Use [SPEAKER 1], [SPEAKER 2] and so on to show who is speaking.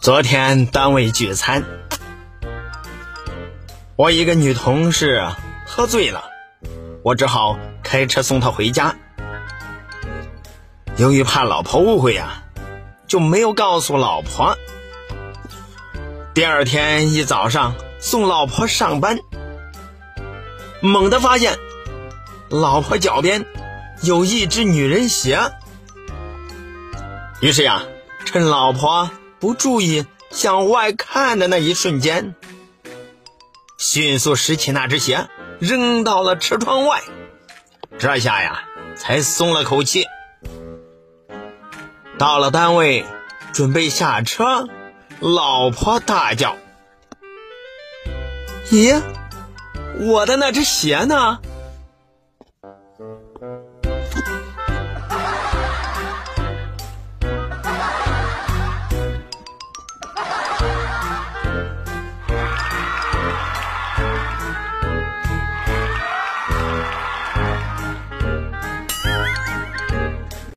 [SPEAKER 1] 昨天单位聚餐，我一个女同事喝醉了，我只好开车送她回家。由于怕老婆误会呀，就没有告诉老婆。第二天一早上送老婆上班，猛地发现老婆脚边有一只女人鞋，于是呀，趁老婆。不注意向外看的那一瞬间，迅速拾起那只鞋，扔到了车窗外。这下呀，才松了口气。到了单位，准备下车，老婆大叫：“咦，我的那只鞋呢？” Thank you.